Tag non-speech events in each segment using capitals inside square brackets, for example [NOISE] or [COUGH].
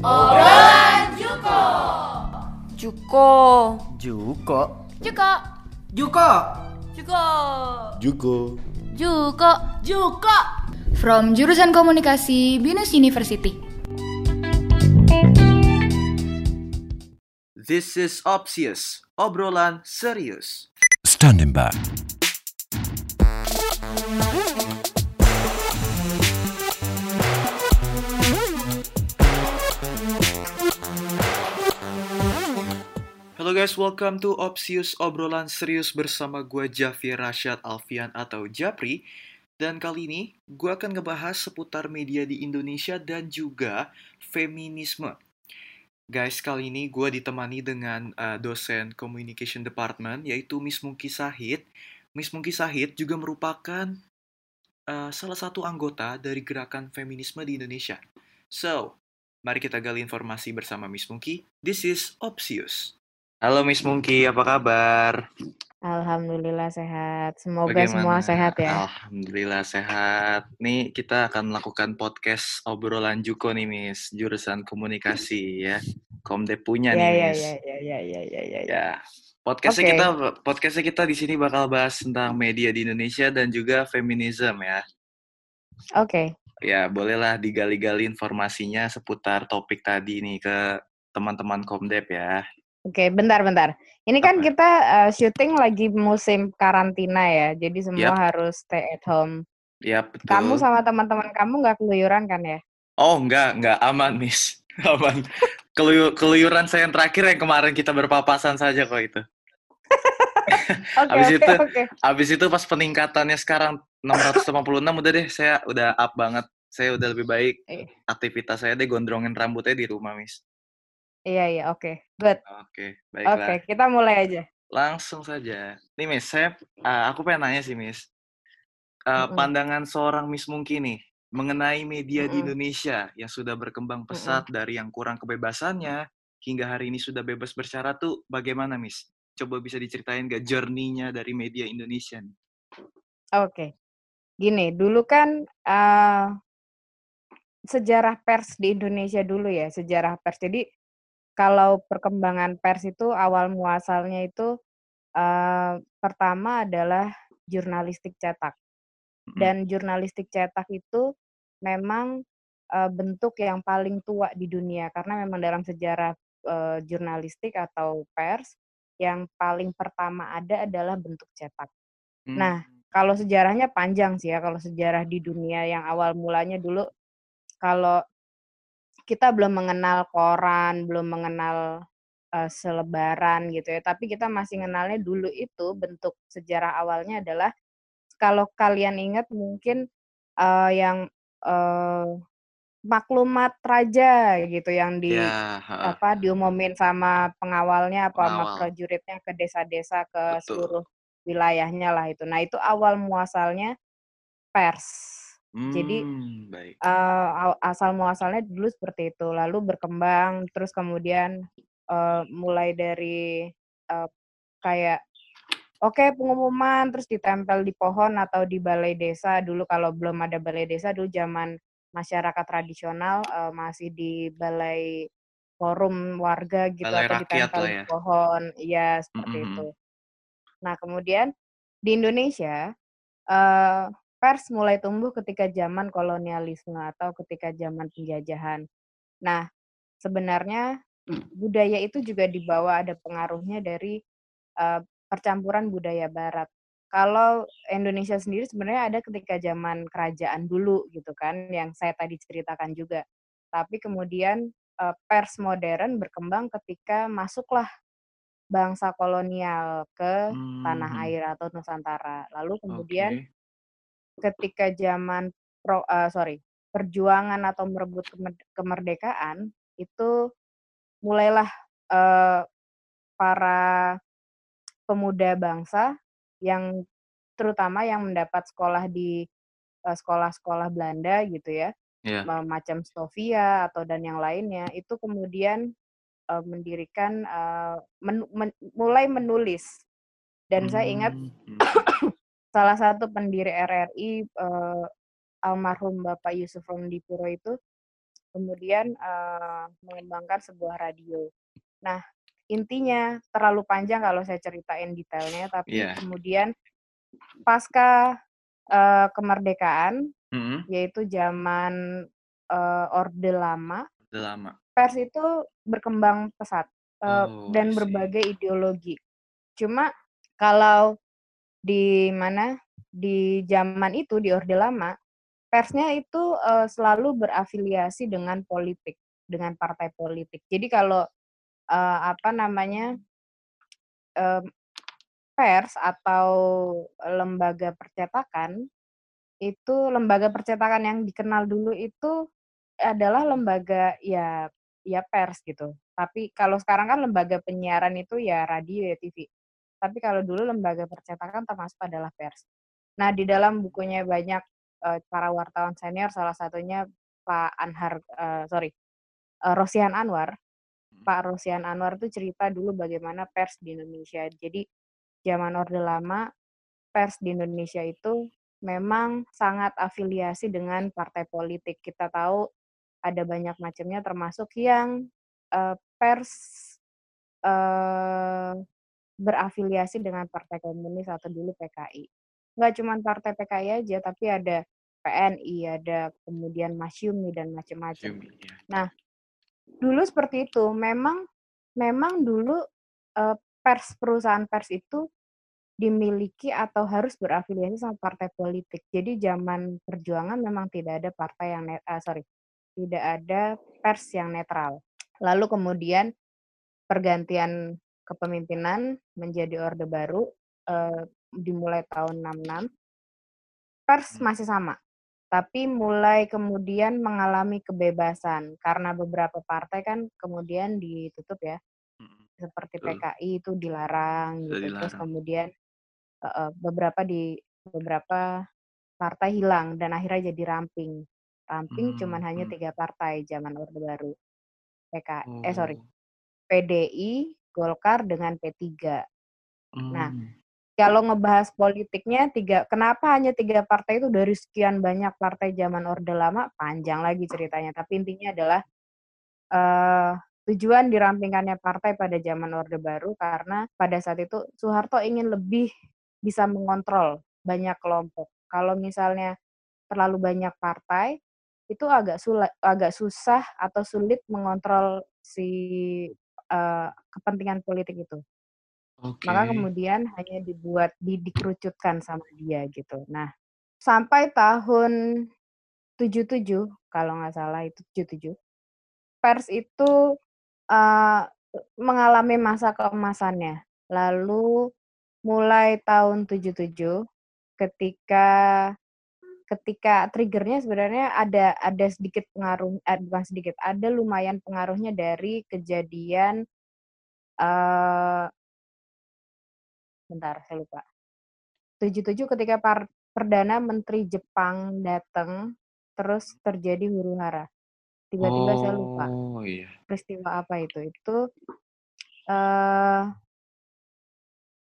Obrolan Juko. Juko. Juko. Juko. Juko. Juko. Juko. Juko. Juko. From jurusan komunikasi Binus University. This is Opsius, obrolan serius. Standing back. Hello guys, welcome to Opsius obrolan serius bersama gue Javier Rashad Alfian atau Japri. Dan kali ini gue akan ngebahas seputar media di Indonesia dan juga feminisme. Guys, kali ini gue ditemani dengan uh, dosen Communication Department yaitu Miss Mungki Sahid. Miss Mungki Sahid juga merupakan uh, salah satu anggota dari gerakan feminisme di Indonesia. So, mari kita gali informasi bersama Miss Mungki. This is Opsius. Halo Miss Mungki, apa kabar? Alhamdulillah sehat. Semoga Bagaimana? semua sehat ya. Alhamdulillah sehat. Nih kita akan melakukan podcast obrolan Juko nih Miss, jurusan komunikasi ya. Komde punya Ya nih ya Miss. ya ya ya ya ya ya. Ya. Podcastnya Oke. kita podcastnya kita di sini bakal bahas tentang media di Indonesia dan juga feminisme ya. Oke. Ya, bolehlah digali-gali informasinya seputar topik tadi nih ke teman-teman Komdep ya. Oke, bentar-bentar. Ini kan Apa? kita uh, syuting lagi musim karantina ya, jadi semua Yap. harus stay at home. Ya, betul. Kamu sama teman-teman kamu nggak keluyuran kan ya? Oh, enggak, enggak aman, Miss. [LAUGHS] Aman. Keluyu- keluyuran saya yang terakhir yang kemarin kita berpapasan saja kok itu. [LAUGHS] Oke Habis oke itu- oke. Habis itu pas peningkatannya sekarang 656 udah deh saya udah up banget. Saya udah lebih baik. Eh. Aktivitas saya deh gondrongin rambutnya di rumah, Miss. Iya iya oke. Good. Oke, Oke, baiklah. kita mulai aja. Langsung saja. Nih, Miss, saya uh, aku pengen nanya sih, Miss. Uh, Mm-mm. pandangan seorang Miss Mungki nih mengenai media di Mm-mm. Indonesia yang sudah berkembang pesat dari yang kurang kebebasannya hingga hari ini sudah bebas bersyarat tuh bagaimana, Miss? Coba bisa diceritain gak journey-nya dari media Indonesia nih? Oke. Gini, dulu kan eh sejarah pers di Indonesia dulu ya, sejarah pers. Jadi kalau perkembangan pers itu awal muasalnya itu eh pertama adalah jurnalistik cetak. Mm-mm. Dan jurnalistik cetak itu memang eh, bentuk yang paling tua di dunia karena memang dalam sejarah eh, jurnalistik atau pers yang paling pertama ada adalah bentuk cetak. Nah, Hmm, kalau sejarahnya panjang sih ya, kalau sejarah di dunia yang awal mulanya dulu, kalau kita belum mengenal koran, belum mengenal eh, selebaran gitu ya, tapi kita masih mengenalnya dulu itu bentuk sejarah awalnya adalah kalau kalian ingat mungkin eh, yang eh, maklumat raja gitu yang di ya, ha, apa diumumin sama pengawalnya apa sama Pengawal. prajuritnya ke desa-desa ke Betul. seluruh wilayahnya lah itu. Nah, itu awal muasalnya pers. Jadi Hmm, baik. eh, aw- asal muasalnya dulu seperti itu, lalu berkembang terus kemudian eh, mulai dari eh, kayak oke pengumuman terus ditempel di pohon atau di balai desa dulu kalau belum ada balai desa dulu zaman masyarakat tradisional eh, masih di balai forum warga gitu Balai atau ditempel lah di ya. pohon, ya seperti Mm-mm. itu. Nah kemudian di Indonesia eh, pers mulai tumbuh ketika zaman kolonialisme atau ketika zaman penjajahan. Nah, sebenarnya budaya itu juga dibawa ada pengaruhnya dari eh, percampuran budaya barat. Kalau Indonesia sendiri sebenarnya ada ketika zaman kerajaan dulu gitu kan yang saya tadi ceritakan juga. Tapi kemudian eh, pers modern berkembang ketika masuklah bangsa kolonial ke tanah Hmm, air atau Nusantara. Lalu kemudian Oke. Ketika zaman pro eh, sorry perjuangan atau merebut kemer- kemerdekaan itu mulailah eh, para pemuda bangsa yang terutama yang mendapat sekolah di eh, sekolah-sekolah Belanda gitu ya Ya. ma- macam Stovia atau dan yang lainnya itu kemudian eh, mendirikan eh, men- men- mulai menulis dan saya ingat Hmm, hmm. Salah satu pendiri RRI eh, almarhum Bapak Yusuf Romdipuro itu kemudian uh, mengembangkan sebuah radio. Nah, intinya terlalu panjang kalau saya ceritain detailnya, tapi Iya. kemudian pasca uh, kemerdekaan, Mhm. yaitu zaman uh, Orde Lama, Udah lama. pers itu berkembang pesat uh, Oh, dan berbagai ideologi. Cuma kalau di mana di zaman itu di Orde Lama, persnya itu uh, selalu berafiliasi dengan politik, dengan partai politik. Jadi kalau uh, apa namanya um, pers atau lembaga percetakan itu lembaga percetakan yang dikenal dulu itu adalah lembaga ya ya pers gitu. Tapi kalau sekarang kan lembaga penyiaran itu ya radio ya TV. Tapi kalau dulu lembaga percetakan termasuk adalah pers. Nah, di dalam bukunya banyak uh, para wartawan senior salah satunya Pak Anhar uh, sorry uh, Rosihan Anwar. Pak Rosihan Anwar itu cerita dulu bagaimana pers di Indonesia. Jadi zaman Orde Lama pers di Indonesia itu memang sangat afiliasi dengan partai politik. Kita tahu ada banyak macamnya termasuk yang uh, pers uh, berafiliasi dengan Partai Komunis atau dulu PKI. Nggak cuma Partai PKI aja, tapi ada PNI, ada kemudian Masyumi dan macam-macam. Yumi, ya. Nah, dulu seperti itu. Memang memang dulu pers perusahaan pers itu dimiliki atau harus berafiliasi sama partai politik. Jadi zaman perjuangan memang tidak ada partai yang net, uh, sorry, tidak ada pers yang netral. Lalu kemudian pergantian kepemimpinan menjadi Orde Baru uh, dimulai tahun 66. Pers masih sama, tapi mulai kemudian mengalami kebebasan karena beberapa partai kan kemudian ditutup ya. Mm-mm. Seperti. PKI itu dilarang gitu. Terus dilarang. kemudian uh, beberapa di beberapa partai hilang dan akhirnya jadi ramping. Ramping Hmm, cuman hanya hmm. tiga partai zaman Orde Baru. PK, eh sorry, Oh. PDI, Golkar dengan P3. Nah, Hmm. kalau ngebahas politiknya tiga, kenapa hanya tiga partai itu dari sekian banyak partai zaman Orde Lama panjang lagi ceritanya. Tapi intinya adalah eh tujuan dirampingkannya partai pada zaman Orde Baru karena pada saat itu Soeharto ingin lebih bisa mengontrol banyak kelompok. Kalau misalnya terlalu banyak partai itu agak sulit, agak susah atau sulit mengontrol si eh, kepentingan politik itu. Oke. Maka kemudian hanya dibuat di, dikerucutkan sama dia gitu. Nah, sampai tahun 77 kalau nggak salah itu 77 pers itu uh, mengalami masa keemasannya. Lalu mulai tahun 77 ketika ketika triggernya sebenarnya ada ada sedikit pengaruh eh, bukan sedikit ada lumayan pengaruhnya dari kejadian eh bentar saya lupa. 77 ketika par, perdana menteri Jepang datang terus terjadi huru hara. Tiba-tiba saya lupa Oh iya. peristiwa apa itu. Itu eh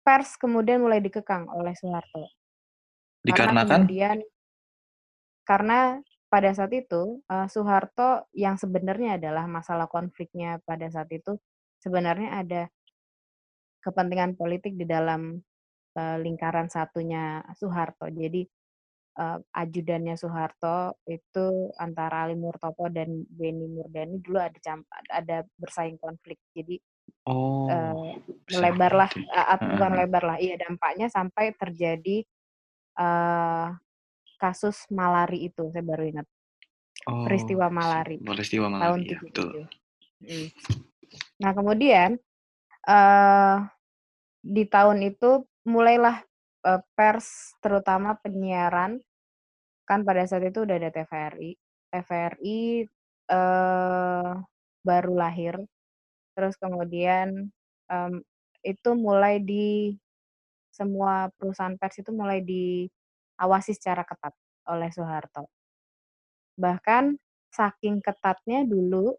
pers kemudian mulai dikekang oleh Soeharto. Karena Dikarenakan? kemudian karena pada saat itu eh, Soeharto yang sebenarnya adalah masalah konfliknya pada saat itu sebenarnya ada kepentingan politik di dalam eh, lingkaran satunya Soeharto. Jadi eh, ajudannya Soeharto itu antara Ali Murtopo dan Beni Murdani dulu ada ada bersaing konflik. Jadi oh bisa melebarlah at- bukan Heeh. melebar lah, iya dampaknya sampai terjadi eh kasus malari itu saya baru ingat Oh, peristiwa malari Peristiwa tahun malari ya, betul. 77. Mm. Nah kemudian eh di tahun itu mulailah eh, pers terutama penyiaran kan pada saat itu udah ada TVRI TVRI eh baru lahir terus kemudian em, itu mulai di semua perusahaan pers itu mulai diawasi secara ketat oleh Soeharto bahkan saking ketatnya dulu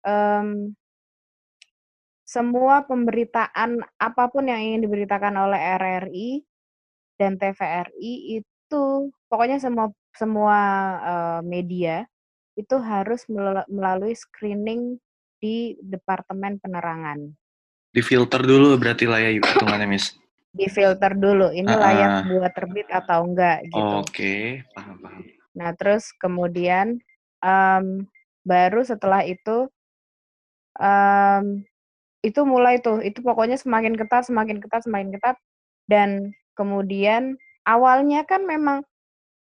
em, semua pemberitaan apa pun yang ingin diberitakan oleh RRI dan TVRI itu pokoknya semua semua eh, media itu harus melal- melalui screening di Departemen Penerangan. Difilter dulu berarti lah ya hitungannya, Miss. Difilter dulu, ini layak buat terbit atau enggak gitu. Oke, paham paham. Nah, terus kemudian em, baru setelah itu em, itu mulai tuh, itu pokoknya semakin ketat, semakin ketat, semakin ketat. Dan kemudian awalnya kan memang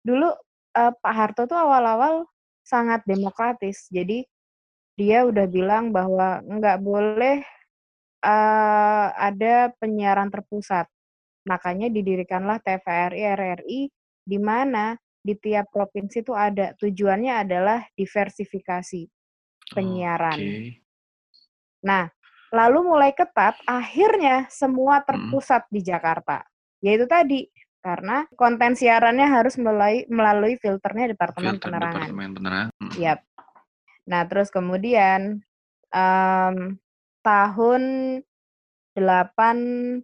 dulu eh, Pak Harto tuh awal-awal sangat demokratis. Jadi dia udah bilang bahwa nggak boleh eh, ada penyiaran terpusat. Makanya didirikanlah TVRI, RRI, di mana di tiap provinsi itu ada tujuannya adalah diversifikasi penyiaran. Oke. Nah, lalu mulai ketat, akhirnya semua terpusat di Jakarta. Yaitu tadi, karena konten siarannya harus melalui, melalui filternya Departemen Filter Penerangan. Departemen Penerangan. Mm. Yap. Nah, terus kemudian em, tahun 87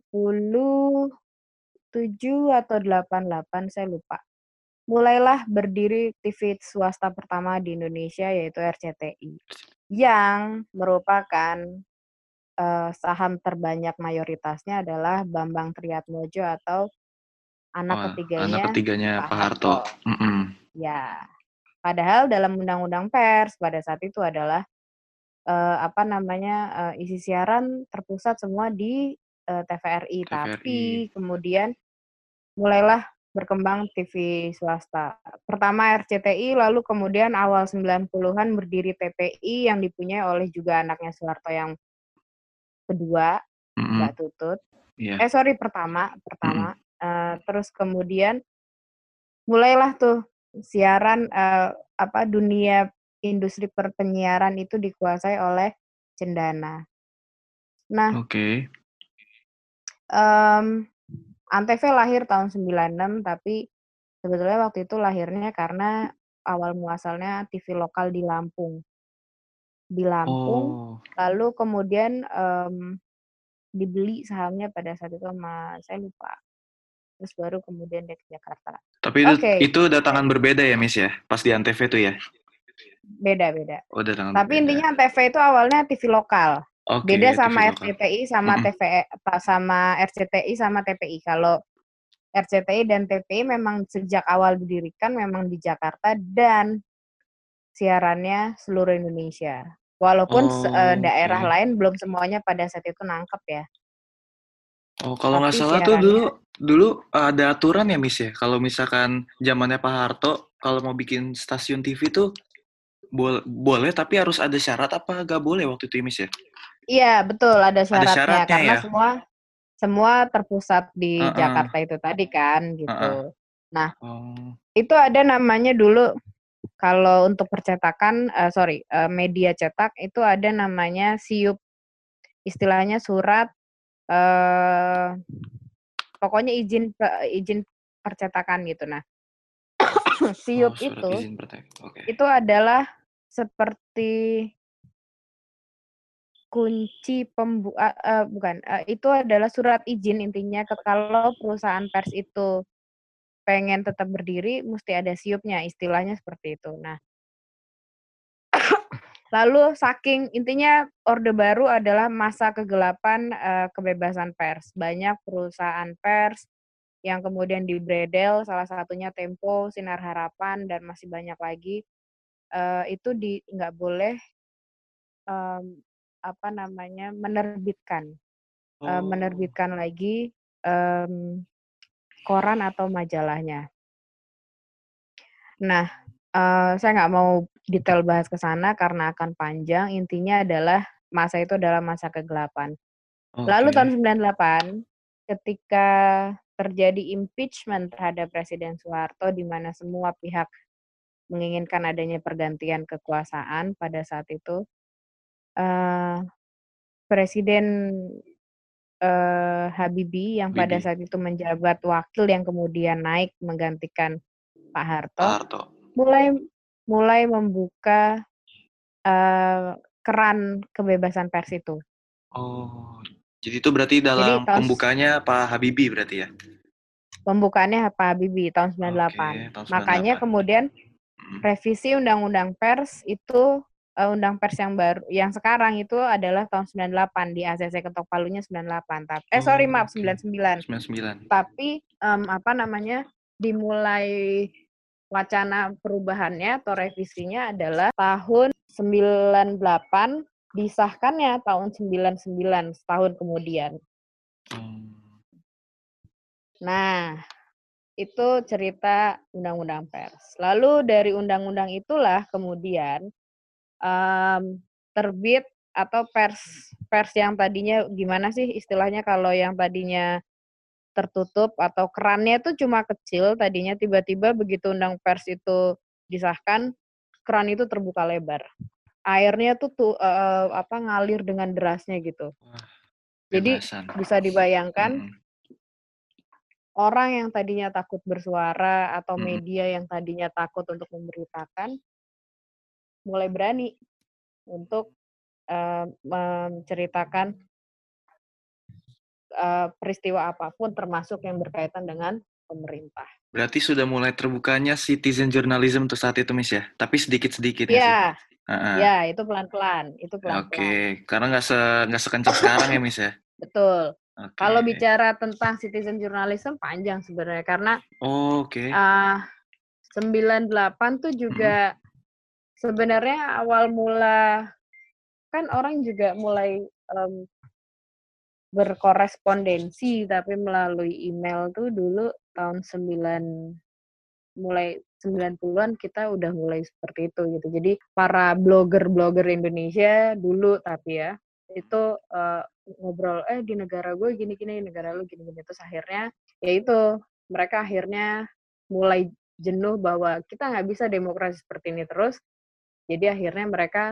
atau 88 saya lupa. Mulailah berdiri TV swasta pertama di Indonesia yaitu RCTI yang merupakan eh, saham terbanyak mayoritasnya adalah Bambang Triatmojo atau anak Wah, ketiganya anak ketiganya Pak Harto. Harto. Mm-mm. Ya, padahal dalam undang-undang pers pada saat itu adalah eh, apa namanya eh, isi siaran terpusat semua di eh, TVRI, tapi kemudian mulailah berkembang TV swasta. Pertama RCTI, lalu kemudian awal 90-an berdiri TPI yang dipunyai oleh juga anaknya Soeharto yang kedua, Mm-mm. Mbak Tutut. Iya. Eh sorry pertama, pertama. Eh, terus kemudian mulailah tuh siaran eh, apa dunia industri perpenyiaran itu dikuasai oleh Cendana. Nah, Oke. em, Antv lahir tahun 96 tapi sebetulnya waktu itu lahirnya karena awal muasalnya TV lokal di Lampung. Di Lampung, Oh, lalu kemudian em, dibeli sahamnya pada saat itu sama saya lupa. Terus baru kemudian dia ke Jakarta. tapi itu Oke. itu datangan berbeda ya, Miss ya? Pas di Antv itu ya? Beda-beda. Oh, datangan Tapi berbeda. intinya Antv itu awalnya TV lokal. Oke, Beda TV sama lokal. RCTI sama. TVE pa- sama RCTI sama TPI. Kalau RCTI dan TPI memang sejak awal didirikan memang di Jakarta dan siarannya seluruh Indonesia. Walaupun eh, Oh, daerah oke. lain belum semuanya pada saat itu nangkep ya. Oh, kalau nggak salah tuh dulu dulu ada aturan ya, Miss ya. Kalau misalkan zamannya Pak Harto, kalau mau bikin stasiun TV tuh boleh, boleh tapi harus ada syarat apa nggak boleh waktu itu, Miss ya? Iya, betul ada syaratnya, syaratnya karena ya? semua semua terpusat di Heeh. Jakarta itu tadi kan gitu. Oh, Itu ada namanya dulu kalau untuk percetakan eh, sorry eh, media cetak itu ada namanya siup istilahnya surat eh pokoknya izin izin percetakan gitu nah [COUGHS] siup oh, itu. Oke. itu adalah seperti kunci pembu eh, eh, bukan eh, itu adalah surat izin intinya ke kalau perusahaan pers itu pengen tetap berdiri mesti ada siupnya istilahnya seperti itu. Nah [COUGHS] lalu saking intinya orde baru adalah masa kegelapan eh, kebebasan pers. Banyak perusahaan pers yang kemudian dibredel salah satunya Tempo Sinar Harapan dan masih banyak lagi eh, itu di nggak boleh em, apa namanya menerbitkan eh, Oh, menerbitkan lagi em, koran atau majalahnya. Nah, eh, saya nggak mau detail bahas ke sana karena akan panjang. Intinya adalah masa itu adalah masa kegelapan. Lalu oke. tahun 98 ketika terjadi impeachment terhadap Presiden Soeharto di mana semua pihak menginginkan adanya pergantian kekuasaan pada saat itu eh Presiden eh Habibie yang pada Habibie. saat itu menjabat wakil yang kemudian naik menggantikan Pak Harto Pak Harto. mulai mulai membuka eh keran kebebasan pers itu. Oh, jadi itu berarti dalam tahun- pembukanya Pak Habibie berarti ya? Pembukaannya Pak Habibie tahun 98. Oke, tahun Makanya 98. kemudian revisi undang-undang pers itu uh, undang pers yang baru yang sekarang itu adalah tahun 98 di ACC ketok palunya 98 tapi eh sorry Oh, maaf oke. 99 99. tapi em, apa namanya dimulai wacana perubahannya atau revisinya adalah tahun 98 disahkannya tahun 99 setahun kemudian. Hmm. Nah, itu cerita undang-undang pers. Lalu dari undang-undang itulah kemudian em, terbit atau pers pers yang tadinya gimana sih istilahnya kalau yang tadinya tertutup atau kerannya itu cuma kecil tadinya tiba-tiba begitu undang pers itu disahkan keran itu terbuka lebar airnya tuh tuh eh, apa ngalir dengan derasnya gitu Wah, jadi bisa dibayangkan Mm-mm. Orang yang tadinya takut bersuara atau Mm-mm. media yang tadinya takut untuk memberitakan mulai berani untuk eh, menceritakan eh, peristiwa apa pun termasuk yang berkaitan dengan pemerintah. Berarti sudah mulai terbukanya citizen journalism untuk saat itu, Miss ya? Tapi sedikit-sedikit? Ya, Heeh. ya itu pelan-pelan, itu pelan-pelan. Oke, karena nggak se nggak sekencang sekarang ya, Miss ya? Betul. Oke. Kalau bicara tentang citizen journalism panjang sebenarnya karena Oh, Oke. ah 98 tuh juga sebenarnya awal mula kan orang juga mulai em, berkorespondensi tapi melalui email tuh dulu tahun 9 mulai 90-an kita udah mulai seperti itu gitu. Jadi para blogger-blogger Indonesia dulu tapi ya itu eh, ngobrol eh di negara gue gini-gini, di negara lu gini-gini terus akhirnya ya itu mereka akhirnya mulai jenuh bahwa kita nggak bisa demokrasi seperti ini terus. Jadi akhirnya mereka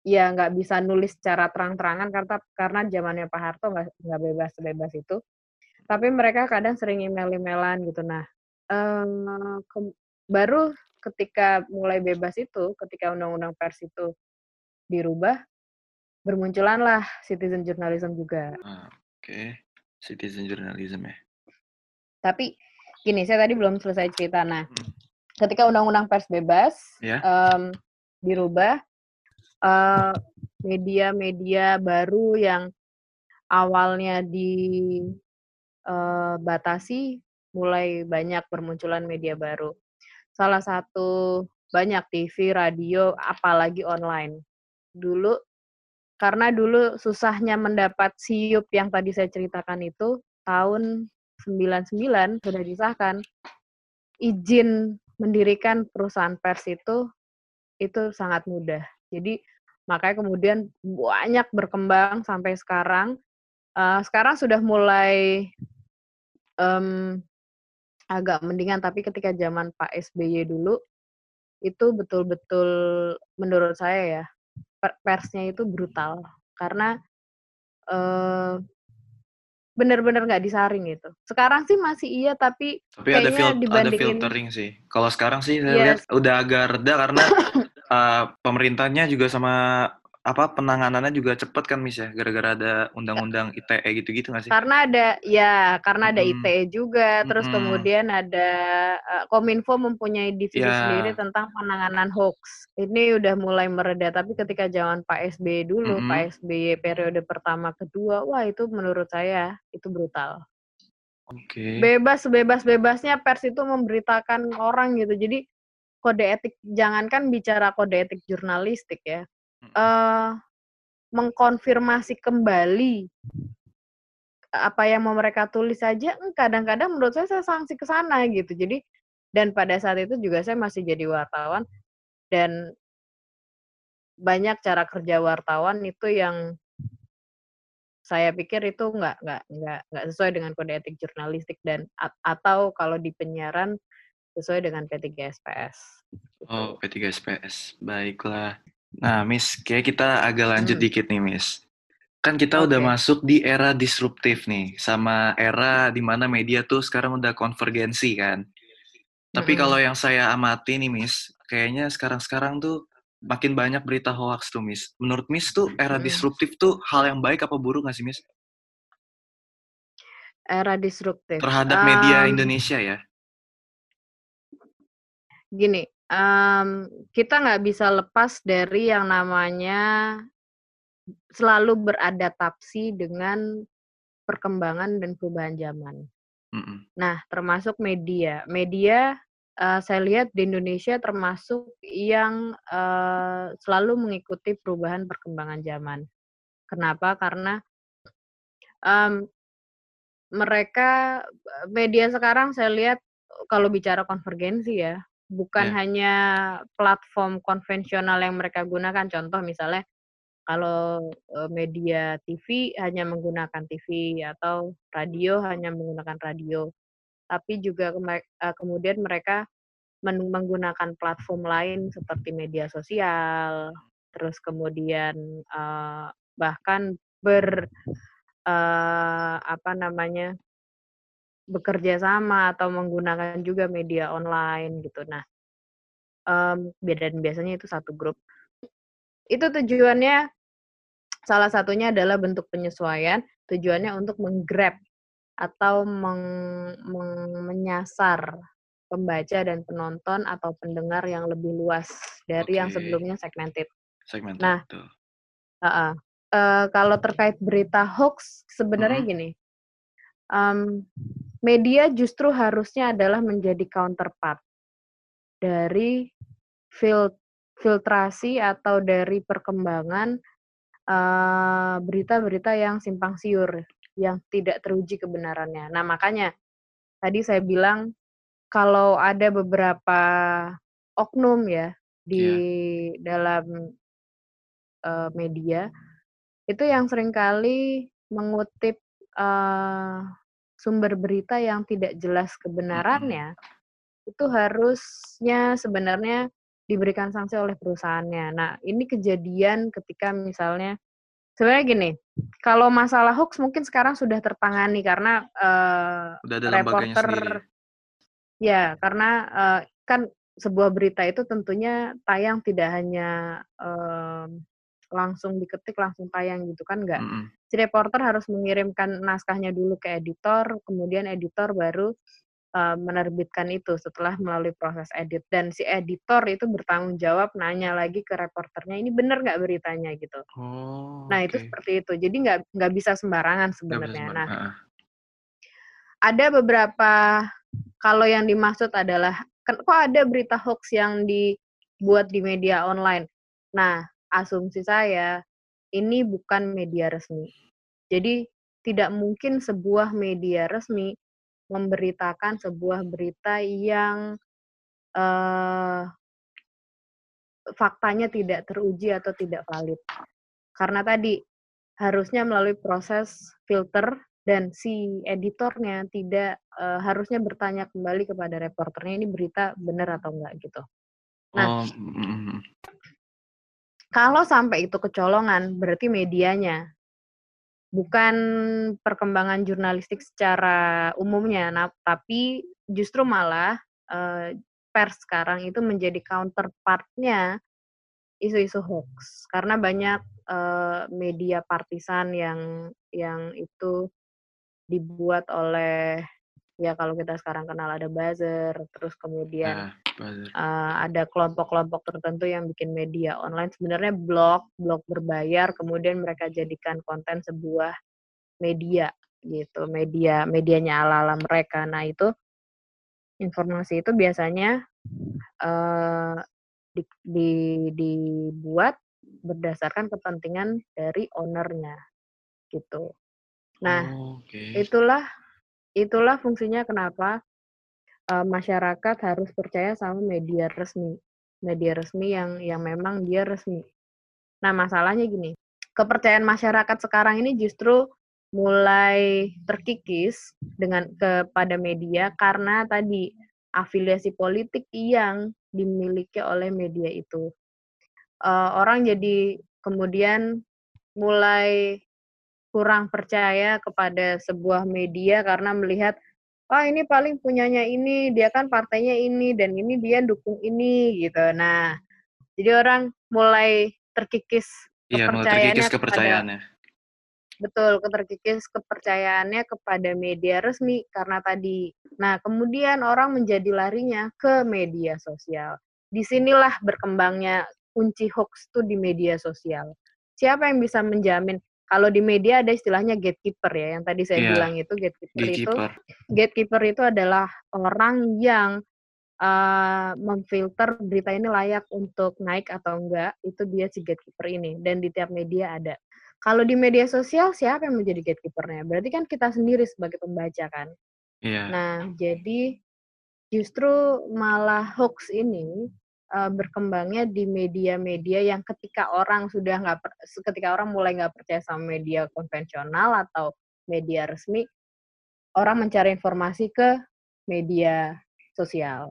ya nggak bisa nulis secara terang-terangan karena karena zamannya Pak Harto nggak bebas bebas itu. Tapi mereka kadang sering email-emailan gitu. Nah, eh, ke- baru ketika mulai bebas itu, ketika undang-undang pers itu dirubah, bermunculanlah citizen journalism juga. Ah, Oke, citizen journalism ya. Tapi gini, saya tadi belum selesai cerita. Nah, Hmm. ketika undang-undang pers bebas Ya. em, dirubah, eh, media-media baru yang awalnya dibatasi mulai banyak bermunculan media baru. Salah satu banyak TV, radio, apalagi online. Dulu karena dulu susahnya mendapat siup yang tadi saya ceritakan itu tahun 99 sudah disahkan izin mendirikan perusahaan pers itu itu sangat mudah. Jadi makanya kemudian banyak berkembang sampai sekarang. Eh, sekarang sudah mulai em, agak mendingan, tapi ketika zaman Pak SBY dulu itu betul-betul menurut saya ya persnya itu brutal karena eh benar-benar nggak disaring gitu. Sekarang sih masih iya, tapi Tapi ada kayaknya fil- ada dibandingin filtering sih. Kalau sekarang sih saya Yes. lihat udah agak reda karena [COUGHS] uh, pemerintahnya juga sama apa penanganannya juga cepet kan Miss ya gara-gara ada undang-undang ITE gitu-gitu nggak sih? karena ada ya karena ada Mm-mm. ITE juga, terus Mm-mm. kemudian ada eh, Kominfo mempunyai divisi Ya. sendiri tentang penanganan hoax. Ini udah mulai mereda, tapi ketika zaman Pak SBY dulu, Mm-mm. Pak SBY periode pertama kedua, wah itu menurut saya itu brutal. Oke. Bebas bebas bebasnya pers itu memberitakan orang gitu. Jadi kode etik jangankan bicara kode etik jurnalistik ya. Eh mengkonfirmasi kembali apa yang mau mereka tulis saja eh, kadang-kadang menurut saya saya sanksi ke sana gitu. Jadi dan pada saat itu juga saya masih jadi wartawan dan banyak cara kerja wartawan itu yang saya pikir itu nggak nggak nggak nggak sesuai dengan kode etik jurnalistik dan at- atau kalau di penyiaran sesuai dengan P3 SPS. gitu. Oh, P3 SPS. Baiklah. Nah, Miss, kayak kita agak lanjut Hmm. dikit nih, Miss. Kan kita udah Oke. masuk di era disruptif nih, sama era di mana media tuh sekarang udah konvergensi kan. Tapi Mm-mm. kalau yang saya amati nih, Miss, kayaknya sekarang-sekarang tuh makin banyak berita hoax tuh, Miss. Menurut Miss tuh era Mm-mm. disruptif tuh hal yang baik apa buruk nggak sih, Miss? Era disruptif. Terhadap media Em, Indonesia ya? gini, um, kita nggak bisa lepas dari yang namanya selalu beradaptasi dengan perkembangan dan perubahan zaman. Mm-mm. Nah, termasuk media. Media uh, saya lihat di Indonesia termasuk yang uh, selalu mengikuti perubahan perkembangan zaman. Kenapa? Karena um, mereka media sekarang saya lihat kalau bicara konvergensi ya, bukan Ya. hanya platform konvensional yang mereka gunakan. Contoh misalnya kalau media TV hanya menggunakan TV atau radio hanya menggunakan radio, tapi juga eh, kemudian mereka men- menggunakan platform lain seperti media sosial, terus kemudian bahkan ber apa namanya bekerja sama atau menggunakan juga media online gitu. Nah, em, dan biasanya itu satu grup. Itu tujuannya salah satunya adalah bentuk penyesuaian, tujuannya untuk menggrab atau meng- meng- menyasar pembaca dan penonton atau pendengar yang lebih luas dari yang Oke. sebelumnya segmented. Segmen Nah, betul. Heeh. Eh, kalau terkait berita hoax, sebenarnya Mhm. gini, em, media justru harusnya adalah menjadi counterpart dari fil- filtrasi atau dari perkembangan eh, berita-berita yang simpang siur, yang tidak teruji kebenarannya. Nah, makanya tadi saya bilang kalau ada beberapa oknum ya di dalam eh, media itu yang sering kali mengutip eh, sumber berita yang tidak jelas kebenarannya itu harusnya sebenarnya diberikan sanksi oleh perusahaannya. Nah, ini kejadian ketika misalnya sebenarnya gini, kalau masalah hoax mungkin sekarang sudah tertangani karena Udah ada reporter sendiri. ya karena eh, kan sebuah berita itu tentunya tayang tidak hanya em, langsung diketik langsung tayang gitu kan enggak Mm-mm. Si reporter harus mengirimkan naskahnya dulu ke editor kemudian editor baru eh, menerbitkan itu setelah melalui proses edit dan si editor itu bertanggung jawab nanya lagi ke reporternya ini benar nggak beritanya gitu Oh, nah itu oke. seperti itu jadi nggak nggak bisa sembarangan sebenarnya nah. Ah, ada beberapa kalau yang dimaksud adalah kan kok ada berita hoax yang dibuat di media online. Nah, asumsi saya ini bukan media resmi. Jadi tidak mungkin sebuah media resmi memberitakan sebuah berita yang eh, faktanya tidak teruji atau tidak valid. Karena tadi harusnya melalui proses filter dan si editornya tidak eh, harusnya bertanya kembali kepada reporternya ini berita benar atau enggak gitu. Nah, Oh. Kalau sampai itu kecolongan berarti medianya. Bukan perkembangan jurnalistik secara umumnya, nah, tapi justru malah eh, pers sekarang itu menjadi counterpartnya isu-isu hoax. Karena banyak eh, media partisan yang yang itu dibuat oleh ya kalau kita sekarang kenal ada buzzer terus kemudian buzzer. eh, ada kelompok-kelompok tertentu yang bikin media online sebenarnya blog blog berbayar kemudian mereka jadikan konten sebuah media gitu media medianya ala-ala mereka nah itu informasi itu biasanya eh, di, di- dibuat berdasarkan kepentingan dari ownernya gitu nah Oh, oke. itulah itulah fungsinya kenapa eh, masyarakat harus percaya sama media resmi media resmi yang yang memang dia resmi. Nah masalahnya gini kepercayaan masyarakat sekarang ini justru mulai terkikis dengan kepada media karena tadi afiliasi politik yang dimiliki oleh media itu. Eh, orang jadi kemudian mulai kurang percaya kepada sebuah media karena melihat oh ini paling punyanya ini dia kan partainya ini dan ini dia dukung ini gitu nah jadi orang mulai terkikis Iya, mulai kepercayaannya terkikis kepada kepercayaannya. betul terkikis kepercayaannya kepada media resmi karena tadi nah kemudian orang menjadi larinya ke media sosial di sinilah berkembangnya kunci hoax tuh di media sosial. Siapa yang bisa menjamin kalau di media ada istilahnya gatekeeper ya, yang tadi saya Iya, bilang itu gatekeeper itu gatekeeper. gatekeeper itu adalah orang yang uh, memfilter berita ini layak untuk naik atau enggak, itu dia si gatekeeper ini dan di tiap media ada. Kalau di media sosial siapa yang menjadi gatekeepernya? Berarti kan kita sendiri sebagai pembaca kan. Iya. Nah, jadi justru malah hoax ini uh, berkembangnya di media-media yang ketika orang sudah nggak ketika orang mulai nggak percaya sama media konvensional atau media resmi, orang mencari informasi ke media sosial.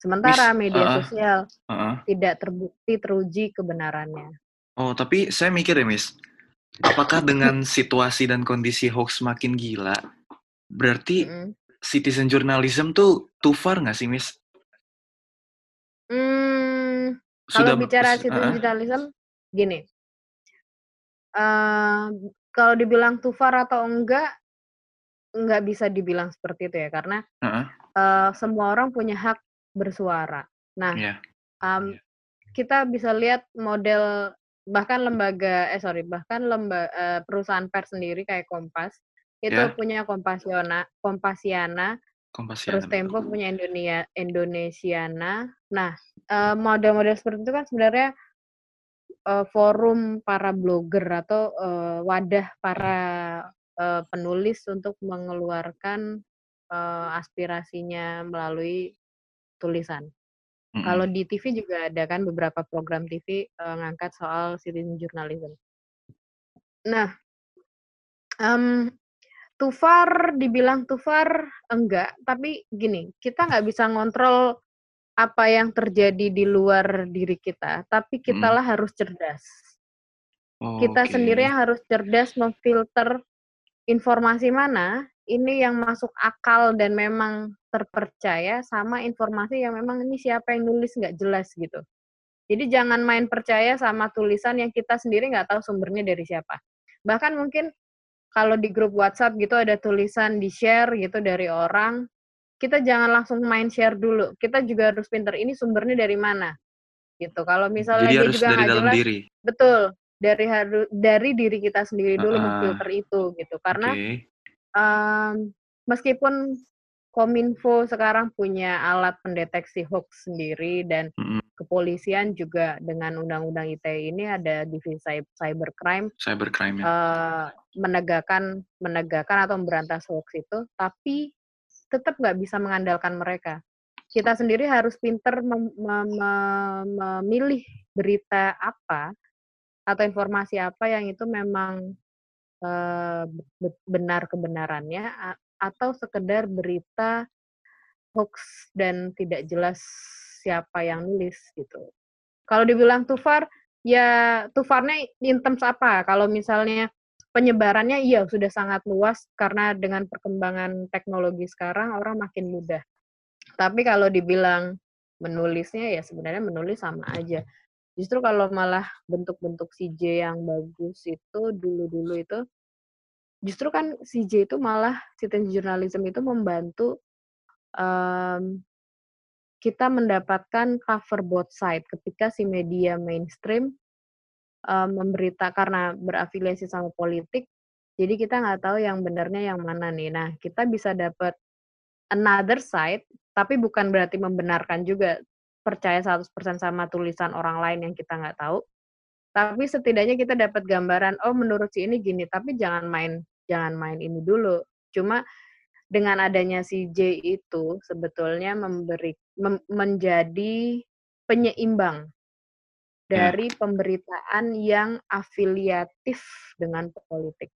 Sementara media uh-uh, sosial uh-uh. tidak terbukti teruji kebenarannya. Oh, tapi saya mikir ya, Miss. Apakah dengan [LAUGHS] situasi dan kondisi hoax makin gila, berarti Mm-mm. citizen journalism tuh too far nggak sih, Miss? Hmm, Sudah kalau bicara citizen uh-uh, journalism, gini, eh, kalau dibilang too far atau enggak, nggak bisa dibilang seperti itu ya, karena uh-uh, eh, semua orang punya hak bersuara. Nah, iya. um, kita bisa lihat model bahkan lembaga eh sorry bahkan lemba eh, perusahaan pers sendiri kayak Kompas itu Ya, punya Kompasiona Kompasiana terus Kompasiana Tempo betul. punya Indonesia Indonesiana nah eh, model-model seperti itu kan sebenarnya eh, forum para blogger atau eh, wadah para penulis untuk mengeluarkan aspirasinya melalui tulisan. Kalau Mm-mm. di TV juga ada kan beberapa program TV eh, ngangkat soal citizen journalism. Nah, em, too far, dibilang too far, enggak. Tapi gini, kita nggak bisa ngontrol apa yang terjadi di luar diri kita, tapi Mm-mm. kitalah harus cerdas. Kita Oke. sendiri yang harus cerdas memfilter informasi mana ini yang masuk akal dan memang terpercaya sama informasi yang memang ini siapa yang nulis nggak jelas gitu. Jadi jangan main percaya sama tulisan yang kita sendiri nggak tahu sumbernya dari siapa. Bahkan mungkin kalau di grup WhatsApp gitu ada tulisan di share gitu dari orang, kita jangan langsung main share dulu. Kita juga harus pinter ini sumbernya dari mana gitu. Kalau misalnya Jadi dia harus juga dari dalam jelas, diri. betul dari haru- dari diri kita sendiri dulu Uh-uh. memfilter itu gitu. Karena Oke. Em, meskipun Kominfo sekarang punya alat pendeteksi hoax sendiri dan kepolisian juga dengan undang-undang ITE ini ada divisi cy- cybercrime Cybercrime ya. eh, menegakkan menegakkan atau memberantas hoax itu, tapi tetap nggak bisa mengandalkan mereka. Kita sendiri harus pinter mem- mem- mem- memilih berita apa atau informasi apa yang itu memang eh, be- benar kebenarannya atau sekedar berita hoax dan tidak jelas siapa yang nulis gitu. Kalau dibilang too far, ya too far-nya in terms apa? Kalau misalnya penyebarannya iya sudah sangat luas karena dengan perkembangan teknologi sekarang orang makin mudah. Tapi kalau dibilang menulisnya ya sebenarnya menulis sama aja. Justru kalau malah bentuk-bentuk CJ yang bagus itu dulu-dulu itu justru kan CJ itu malah citizen journalism itu membantu em, kita mendapatkan cover both side ketika si media mainstream em, memberita karena berafiliasi sama politik, jadi kita nggak tahu yang benarnya yang mana nih. Nah, kita bisa dapat another side, tapi bukan berarti membenarkan juga percaya 100% sama tulisan orang lain yang kita nggak tahu. Tapi setidaknya kita dapat gambaran, oh menurut si ini gini, tapi jangan main jangan main ini dulu. Cuma dengan adanya si J itu sebetulnya memberi mem- menjadi penyeimbang Ya. dari pemberitaan yang afiliatif dengan politik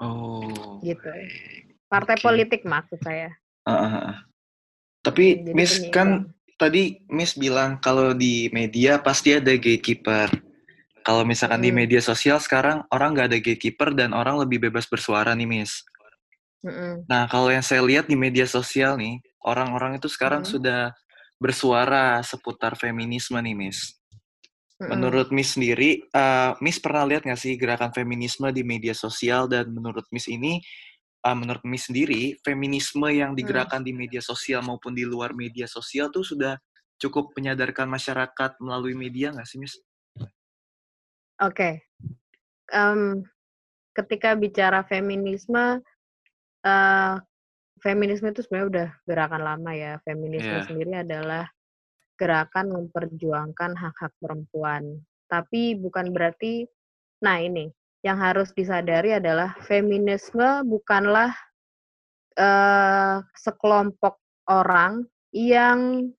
Oh. gitu. Partai Oke. politik maksud saya. Ah. Tapi jadi Miss kan tadi Miss bilang kalau di media pasti ada gatekeeper. Kalau misalkan di Mm-mm, media sosial sekarang orang nggak ada gatekeeper dan orang lebih bebas bersuara nih Miss. mm-mm, Nah kalau yang saya lihat di media sosial nih orang-orang itu sekarang mm-mm, sudah bersuara seputar feminisme nih Miss. mm-mm, Menurut Miss sendiri, eh, Miss pernah lihat nggak sih gerakan feminisme di media sosial dan menurut Miss ini, eh, menurut Miss sendiri, feminisme yang mm. digerakkan di media sosial maupun di luar media sosial tuh sudah cukup menyadarkan masyarakat melalui media nggak sih, Miss? Oke. Um, ketika bicara feminisme, uh, feminisme itu sebenarnya udah gerakan lama ya. Feminisme Iya. sendiri adalah gerakan memperjuangkan hak-hak perempuan. Tapi bukan berarti nah ini, yang harus disadari adalah feminisme bukanlah, eee, sekelompok orang yang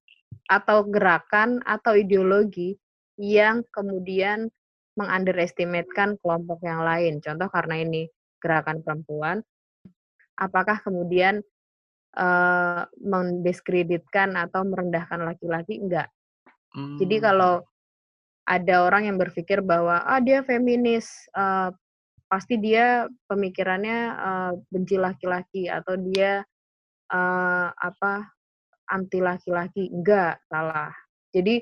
atau gerakan atau ideologi yang kemudian meng-underestimate-kan kelompok yang lain. Contoh karena ini gerakan perempuan, apakah kemudian, eee, mendiskreditkan atau merendahkan laki-laki? Enggak. Jadi Mmm. kalau ada orang yang berpikir bahwa, "Ah, dia feminis, eee, pasti dia pemikirannya, eee, benci laki-laki atau dia, eee, apa, anti laki-laki." Enggak, salah. Jadi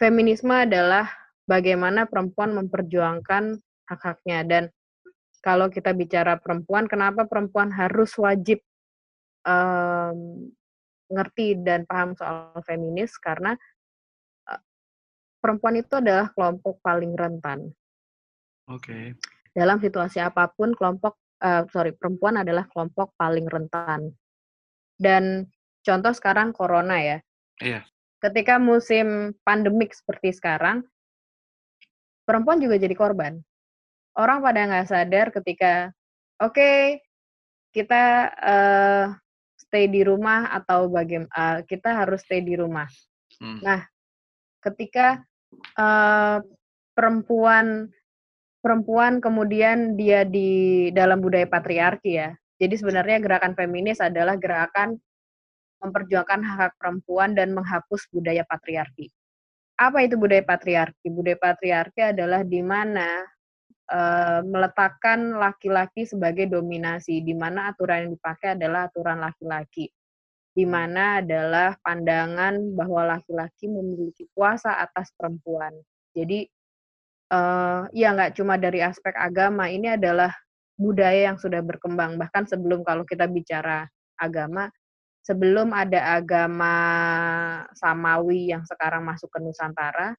feminisme adalah bagaimana perempuan memperjuangkan hak-haknya dan kalau kita bicara perempuan, kenapa perempuan harus wajib, mmm, ngerti dan paham soal feminis karena, eee, perempuan itu adalah kelompok paling rentan. Oke. Dalam situasi apa pun kelompok eee, sorry, perempuan adalah kelompok paling rentan. Dan contoh sekarang corona ya. Iya. Ketika musim pandemik seperti sekarang perempuan juga jadi korban. Orang pada nggak sadar ketika, oke, kita, eee, stay di rumah atau bagim eee, kita harus stay di rumah. Mmm. Nah, ketika, eee, perempuan perempuan kemudian dia di dalam budaya patriarki ya. Jadi sebenarnya gerakan feminis adalah gerakan memperjuangkan hak-hak perempuan dan menghapus budaya patriarki. Apa itu budaya patriarki? Budaya patriarki adalah di mana, eee, meletakkan laki-laki sebagai dominasi, di mana aturan yang dipakai adalah aturan laki-laki. Di mana adalah pandangan bahwa laki-laki memiliki kuasa atas perempuan. Jadi, eee, ya nggak cuma dari aspek agama, ini adalah budaya yang sudah berkembang. Bahkan sebelum kalau kita bicara agama, sebelum ada agama samawi yang sekarang masuk ke Nusantara,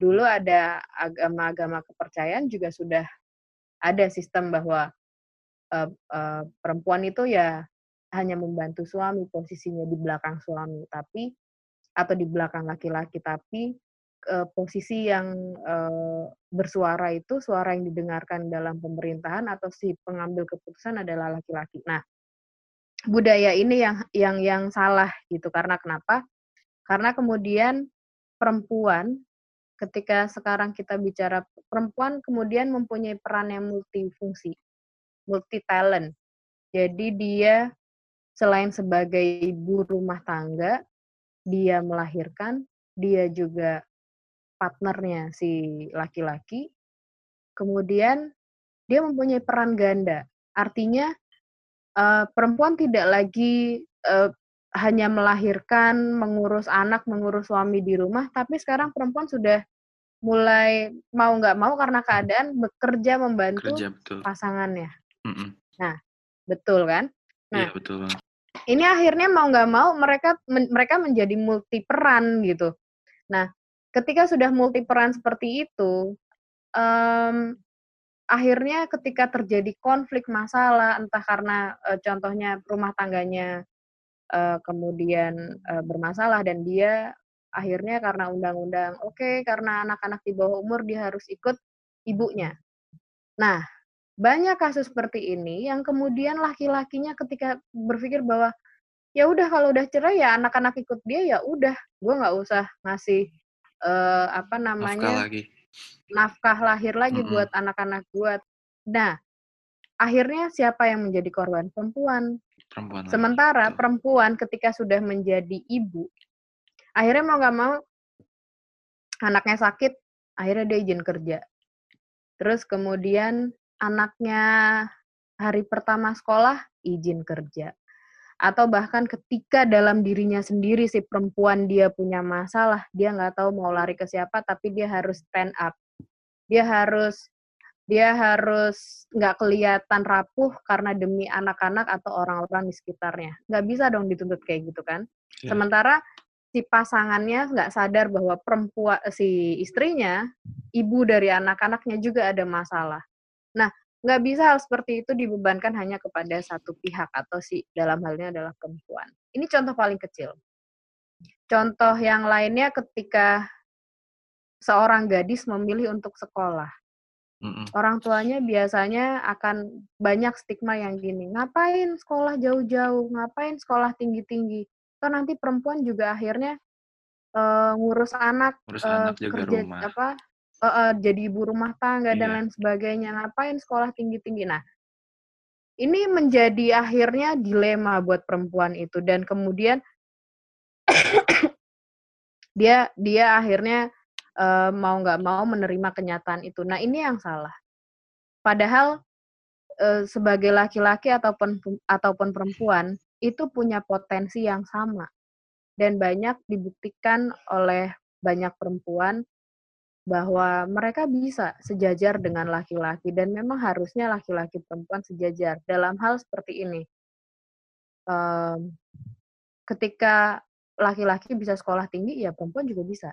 dulu ada agama-agama kepercayaan juga sudah ada sistem bahwa, eee eee, perempuan itu ya hanya membantu suami, posisinya di belakang suami, tapi atau di belakang laki-laki, tapi, eee, posisi yang, eee, bersuara itu, suara yang didengarkan dalam pemerintahan atau si pengambil keputusan adalah laki-laki. Nah, budaya ini yang yang yang salah gitu, karena kenapa? Karena kemudian perempuan ketika sekarang kita bicara perempuan kemudian mempunyai peran yang multifungsi, multi talent. Jadi dia selain sebagai ibu rumah tangga, dia melahirkan, dia juga partnernya si laki-laki, kemudian dia mempunyai peran ganda. Artinya, eee, perempuan tidak lagi, eee, hanya melahirkan, mengurus anak, mengurus suami di rumah, tapi sekarang perempuan sudah mulai mau nggak mau karena keadaan bekerja membantu Kerja, betul. pasangannya. Mhm. Nah, betul kan? Nah, Iya, betul banget. ini akhirnya mau nggak mau mereka men mereka menjadi multi peran gitu. Nah, ketika sudah multi peran seperti itu, mmm, akhirnya ketika terjadi konflik masalah entah karena, eee, contohnya rumah tangganya, eee, kemudian, eee, bermasalah dan dia akhirnya karena undang-undang, oke karena anak-anak di bawah umur dia harus ikut ibunya. Nah, banyak kasus seperti ini yang kemudian laki-lakinya ketika berpikir bahwa, ya udah kalau udah cerai ya anak-anak ikut dia, ya udah, gue nggak usah ngasih, eee, apa Nafkah namanya, lagi. Nafkah lahir lagi Mhm. buat anak-anak gue. Nah, akhirnya siapa yang menjadi korban? Perempuan. Perempuan lagi, Sementara betul. perempuan ketika sudah menjadi ibu, akhirnya mau nggak mau anaknya sakit, akhirnya dia izin kerja. Terus kemudian anaknya hari pertama sekolah, izin kerja. Atau bahkan ketika dalam dirinya sendiri si perempuan dia punya masalah, dia nggak tahu mau lari ke siapa, tapi dia harus stand up. Dia harus dia harus nggak kelihatan rapuh karena demi anak-anak atau orang-orang di sekitarnya. Nggak bisa dong dituntut kayak gitu kan. Iya. Sementara si pasangannya nggak sadar bahwa perempuan si istrinya, ibu dari anak-anaknya juga ada masalah. Nah, nggak bisa hal seperti itu dibebankan hanya kepada satu pihak atau si dalam halnya adalah perempuan. Ini contoh paling kecil. Contoh yang lainnya ketika seorang gadis memilih untuk sekolah. Mm-mm. Orang tuanya biasanya akan banyak stigma yang gini, ngapain sekolah jauh-jauh, ngapain sekolah tinggi-tinggi. Toh nanti perempuan juga akhirnya eh, ngurus anak, Ngurus eh, anak, kerja rumah. apa eh, eh, jadi ibu rumah tangga dan Iya. lain sebagainya. Ngapain sekolah tinggi-tinggi. Nah, ini menjadi akhirnya dilema buat perempuan itu dan kemudian [COUGHS] dia dia akhirnya eh, mau nggak mau menerima kenyataan itu. Nah ini yang salah. Padahal eh, sebagai laki-laki ataupun ataupun perempuan itu punya potensi yang sama dan banyak dibuktikan oleh banyak perempuan bahwa mereka bisa sejajar dengan laki-laki dan memang harusnya laki-laki perempuan sejajar dalam hal seperti ini. Em, ketika laki-laki bisa sekolah tinggi, ya perempuan juga bisa.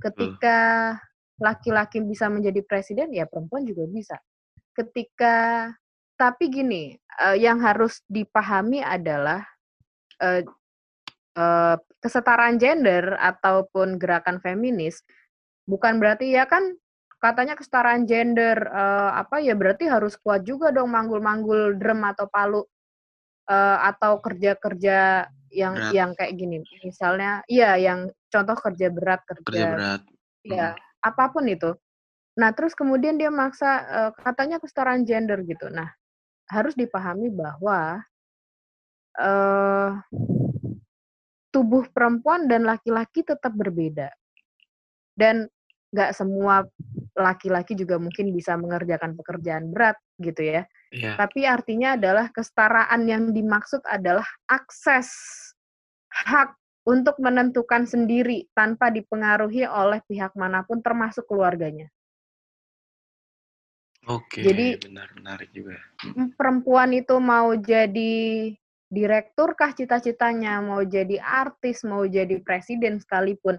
Ketika laki-laki bisa menjadi presiden, ya perempuan juga bisa. Ketika, tapi gini, eh, yang harus dipahami adalah eh, eh, kesetaraan gender ataupun gerakan feminis bukan berarti ya kan katanya kesetaraan gender eh, apa ya berarti harus kuat juga dong manggul-manggul drum atau palu eh, atau kerja-kerja yang Berat. yang kayak gini. Misalnya iya yang contoh kerja berat kerja, Kerja berat. ya apa pun itu. Nah terus kemudian dia maksa eh, katanya kesetaraan gender gitu. Nah harus dipahami bahwa eh tubuh perempuan dan laki-laki tetap berbeda. Dan nggak semua laki-laki juga mungkin bisa mengerjakan pekerjaan berat gitu ya Iya. tapi artinya adalah kesetaraan yang dimaksud adalah akses hak untuk menentukan sendiri tanpa dipengaruhi oleh pihak mana pun termasuk keluarganya. Oke, Jadi- benar menarik juga. Perempuan itu mau jadi direktur kah cita-citanya, mau jadi artis, mau jadi presiden sekalipun,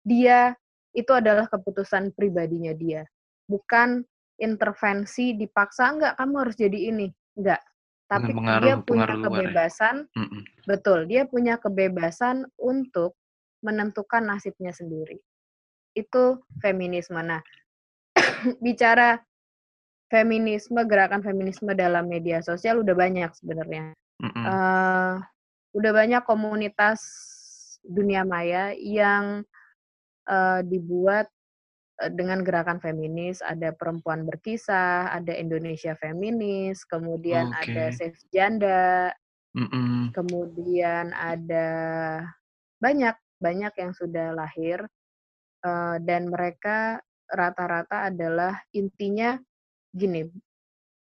dia itu adalah keputusan pribadinya dia. Bukan intervensi dipaksa enggak kamu harus jadi ini, enggak. Tapi Pengaruh- dia punya pengaruh ya? kebebasan Mm-mm. Betul, dia punya kebebasan untuk menentukan nasibnya sendiri. Itu feminisme. Nah, [COUGHS] bicara feminisme, gerakan feminisme dalam media sosial udah banyak sebenarnya. Eh, udah banyak komunitas dunia maya yang eh, dibuat eh, dengan gerakan feminis. Ada perempuan berkisah, ada Indonesia feminis, kemudian ada Oke. Save Janda, Mm-mm. kemudian ada banyak banyak yang sudah lahir eh, dan mereka rata-rata adalah intinya gini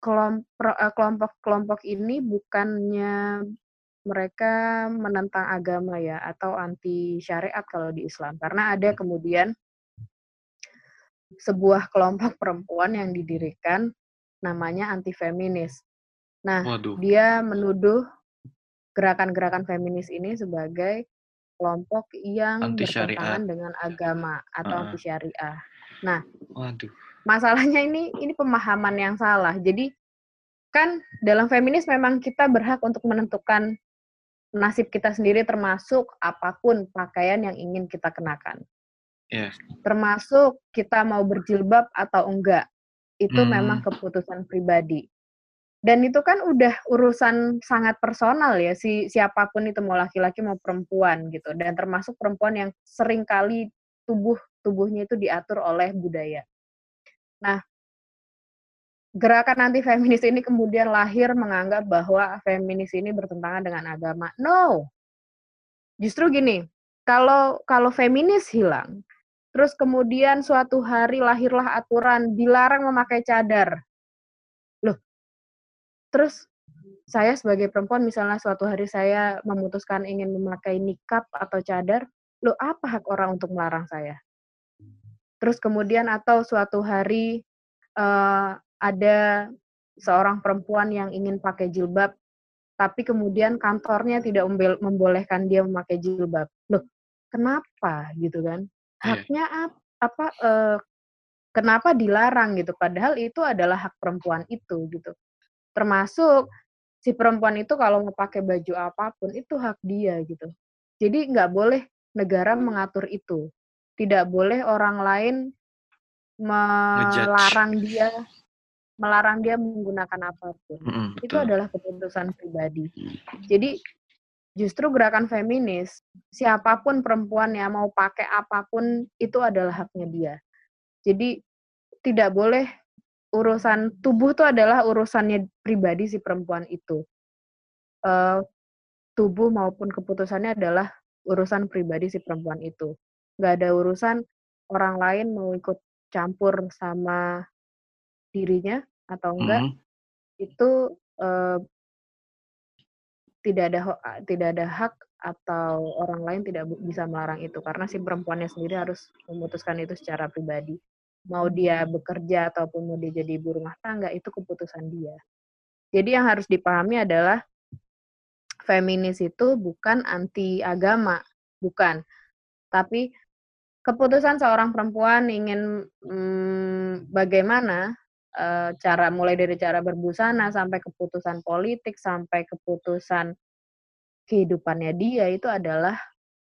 kelompok kelompok-kelompok ini bukannya mereka menentang agama ya atau anti syariat kalau di Islam karena ada kemudian sebuah kelompok perempuan yang didirikan namanya anti feminis. Nah, Waduh. dia menuduh gerakan-gerakan feminis ini sebagai kelompok yang Anti bertentangan dengan agama atau Heeh. anti syariah. Waduh. Masalahnya ini ini pemahaman yang salah. Jadi kan dalam feminis memang kita berhak untuk menentukan nasib kita sendiri termasuk apa pun pakaian yang ingin kita kenakan. Iya. Termasuk kita mau berjilbab atau enggak. Itu Hmm. memang keputusan pribadi. Dan itu kan udah urusan sangat personal ya si siapa pun itu mau laki-laki mau perempuan gitu dan termasuk perempuan yang sering kali tubuh tubuhnya itu diatur oleh budaya. Nah, gerakan anti feminis ini kemudian lahir menganggap bahwa feminis ini bertentangan dengan agama. No. Justru gini, kalau kalau feminis hilang, terus kemudian suatu hari lahirlah aturan dilarang memakai cadar. Loh. Terus saya sebagai perempuan misalnya suatu hari saya memutuskan ingin memakai nikab atau cadar, loh apa hak orang untuk melarang saya? Terus kemudian atau suatu hari eh, ada seorang perempuan yang ingin pakai jilbab, tapi kemudian kantornya tidak membolehkan dia memakai jilbab. Loh, kenapa gitu kan? Iya. Haknya ap apa, eee, kenapa dilarang gitu, padahal itu adalah hak perempuan itu gitu. Termasuk si perempuan itu kalau mau pakai baju apa pun itu hak dia gitu. Jadi nggak boleh negara mengatur itu. Tidak boleh orang lain melarang dia melarang dia menggunakan apa pun. Mhm, Itu adalah keputusan pribadi. Jadi justru gerakan feminis, siapa pun perempuan yang mau pakai apa pun itu adalah haknya dia. Jadi tidak boleh urusan tubuh itu adalah urusannya pribadi si perempuan itu. Eee, tubuh maupun keputusannya adalah urusan pribadi si perempuan itu. Nggak ada urusan orang lain mau ikut campur sama dirinya atau enggak, Mhm. itu, eee tidak ada tidak ada hak atau orang lain tidak bisa melarang itu, karena si perempuannya sendiri harus memutuskan itu secara pribadi. Mau dia bekerja ataupun mau dia jadi ibu rumah tangga, itu keputusan dia. Jadi yang harus dipahami adalah feminis itu bukan anti agama, bukan. Tapi keputusan seorang perempuan ingin, mmm, bagaimana, eee, cara mulai dari cara berbusana, sampai keputusan politik, sampai keputusan kehidupannya dia, itu adalah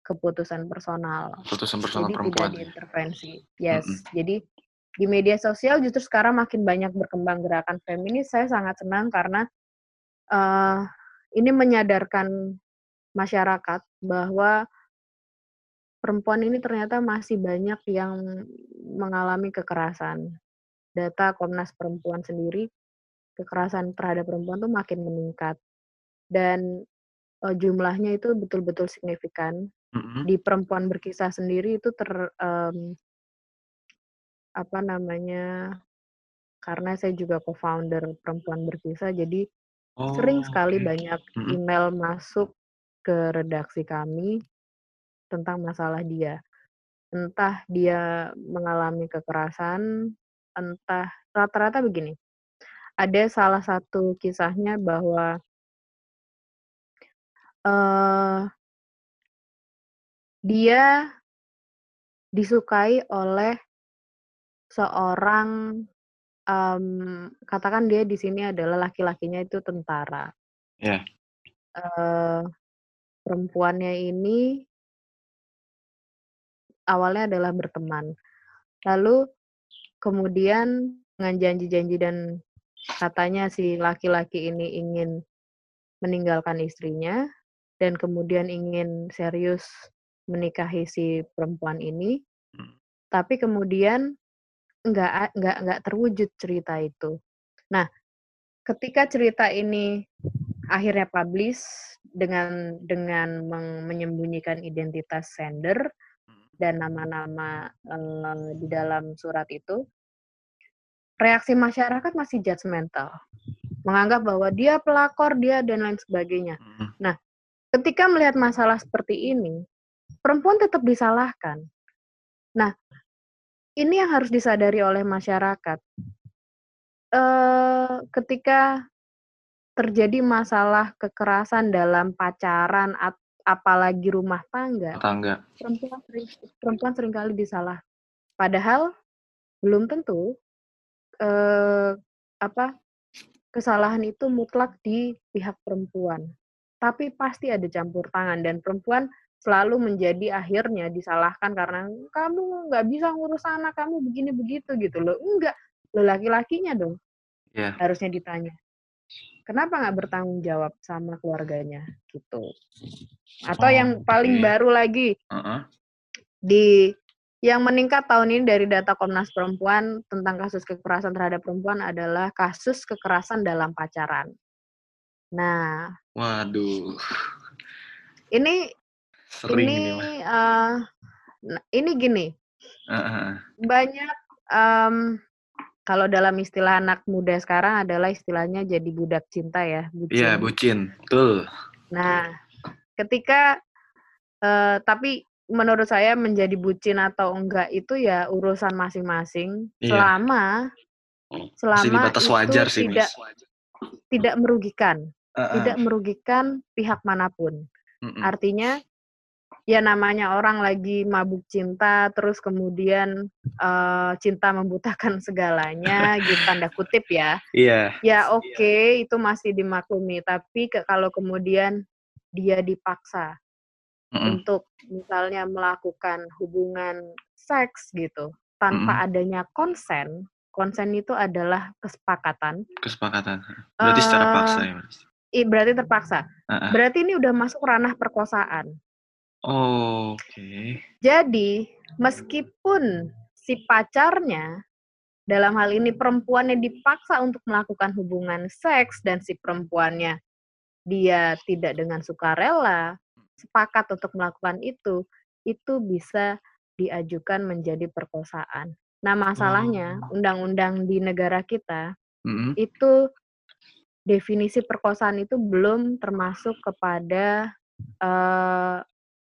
keputusan personal. Keputusan personal Jadi tidak perempuan ya? diintervensi. Yes. Mhm. Jadi di media sosial justru sekarang makin banyak berkembang gerakan feminis, saya sangat senang karena, eee, ini menyadarkan masyarakat bahwa perempuan ini ternyata masih banyak yang mengalami kekerasan. Data Komnas Perempuan sendiri, kekerasan terhadap perempuan tuh makin meningkat. Dan, eee, jumlahnya itu betul-betul signifikan. Mhm. Di perempuan berkisah sendiri itu ter mmm apa namanya, karena saya juga co-founder Perempuan Berkisah, jadi sering Oh, sekali oke. banyak Mhm. email masuk ke redaksi kami tentang masalah dia. Entah dia mengalami kekerasan, entah rata-rata begini, ada salah satu kisahnya bahwa eee dia disukai oleh seorang, mmm, katakan dia di sini adalah laki-lakinya itu tentara. Iya. Eee, perempuannya ini awalnya adalah berteman. Lalu kemudian dengan janji-janji dan katanya si laki-laki ini ingin meninggalkan istrinya dan kemudian ingin serius menikahi si perempuan ini, Mhm. tapi kemudian nggak nggak nggak terwujud cerita itu. Nah, ketika cerita ini akhirnya publish dengan dengan menyembunyikan identitas sender dan nama-nama, eee, di dalam surat itu, reaksi masyarakat masih judgemental. Menganggap bahwa dia pelakor, dia dan lain sebagainya. Mhm. Nah, ketika melihat masalah seperti ini, perempuan tetap disalahkan. Nah, ini yang harus disadari oleh masyarakat. Eee, ketika terjadi masalah kekerasan dalam pacaran at apalagi rumah tangga, Tetangga. perempuan sering perempuan sering kali disalah padahal belum tentu, eee, apa, kesalahan itu mutlak di pihak perempuan. Tapi pasti ada campur tangan dan perempuan selalu menjadi akhirnya disalahkan karena, "Kamu nggak bisa ngurus anak, kamu begini begitu," gitu loh. Enggak, loh laki-lakinya dong Iya. harusnya ditanya. Kenapa nggak bertanggung jawab sama keluarganya, gitu. Atau yang paling baru lagi, Heeh. di yang meningkat tahun ini dari data Komnas Perempuan tentang kasus kekerasan terhadap perempuan adalah kasus kekerasan dalam pacaran. Nah, Waduh. ini Sering ini, ini nah ini gini, heeh. banyak, mmm, kalau dalam istilah anak muda sekarang adalah istilahnya jadi budak cinta ya, Iya, bucin. bucin. Betul. Nah, ketika eee, tapi menurut saya menjadi bucin atau enggak itu ya urusan masing-masing, Iya. selama di selama batas itu wajar sih, tidak tidak merugikan, Heeh. tidak merugikan pihak mana pun. Mhm. Artinya ya namanya orang lagi mabuk cinta terus kemudian uh, cinta membutakan segalanya gitu tanda kutip ya iya yeah. ya oke okay, itu masih dimaklumi tapi ke, kalau kemudian dia dipaksa mm -hmm. untuk misalnya melakukan hubungan seks gitu tanpa mm -hmm. adanya konsen konsen itu adalah kesepakatan kesepakatan berarti uh, secara paksa ya berarti terpaksa uh -uh. berarti ini udah masuk ranah perkosaan Oh, Oke. Okay. Jadi, meskipun si pacarnya dalam hal ini perempuannya dipaksa untuk melakukan hubungan seks dan si perempuannya dia tidak dengan sukarela sepakat untuk melakukan itu, itu bisa diajukan menjadi perkosaan. Nah, masalahnya oh. undang-undang di negara kita mm -hmm. itu definisi perkosaan itu belum termasuk kepada uh,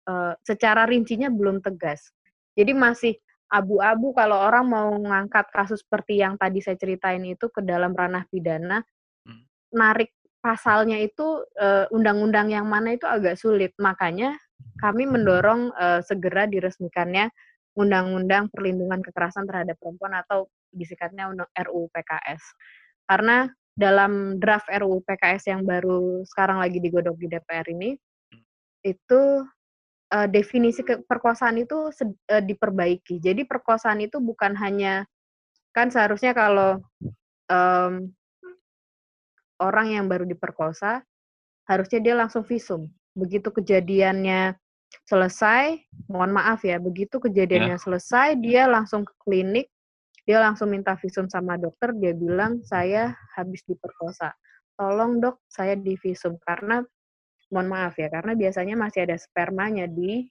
uh, secara rincinya belum tegas. Jadi masih abu-abu kalau orang mau mengangkat kasus seperti yang tadi saya ceritain itu ke dalam ranah pidana, hmm. narik pasalnya itu undang undang-undang yang mana itu agak sulit. Makanya kami mendorong uh, segera diresmikannya undang-undang perlindungan kekerasan terhadap perempuan atau disingkatnya undang RUU PKS. Karena dalam draft RUU PKS yang baru sekarang lagi digodok di DPR ini hmm. itu uh, definisi perkosaan itu uh, diperbaiki. Jadi perkosaan itu bukan hanya kan seharusnya kalau um, orang yang baru diperkosa harusnya dia langsung visum. Begitu kejadiannya selesai, mohon maaf ya, begitu kejadiannya yeah. selesai dia langsung ke klinik, dia langsung minta visum sama dokter, dia bilang saya habis diperkosa. Tolong dok, saya divisum karena mohon maaf ya karena biasanya masih ada spermanya di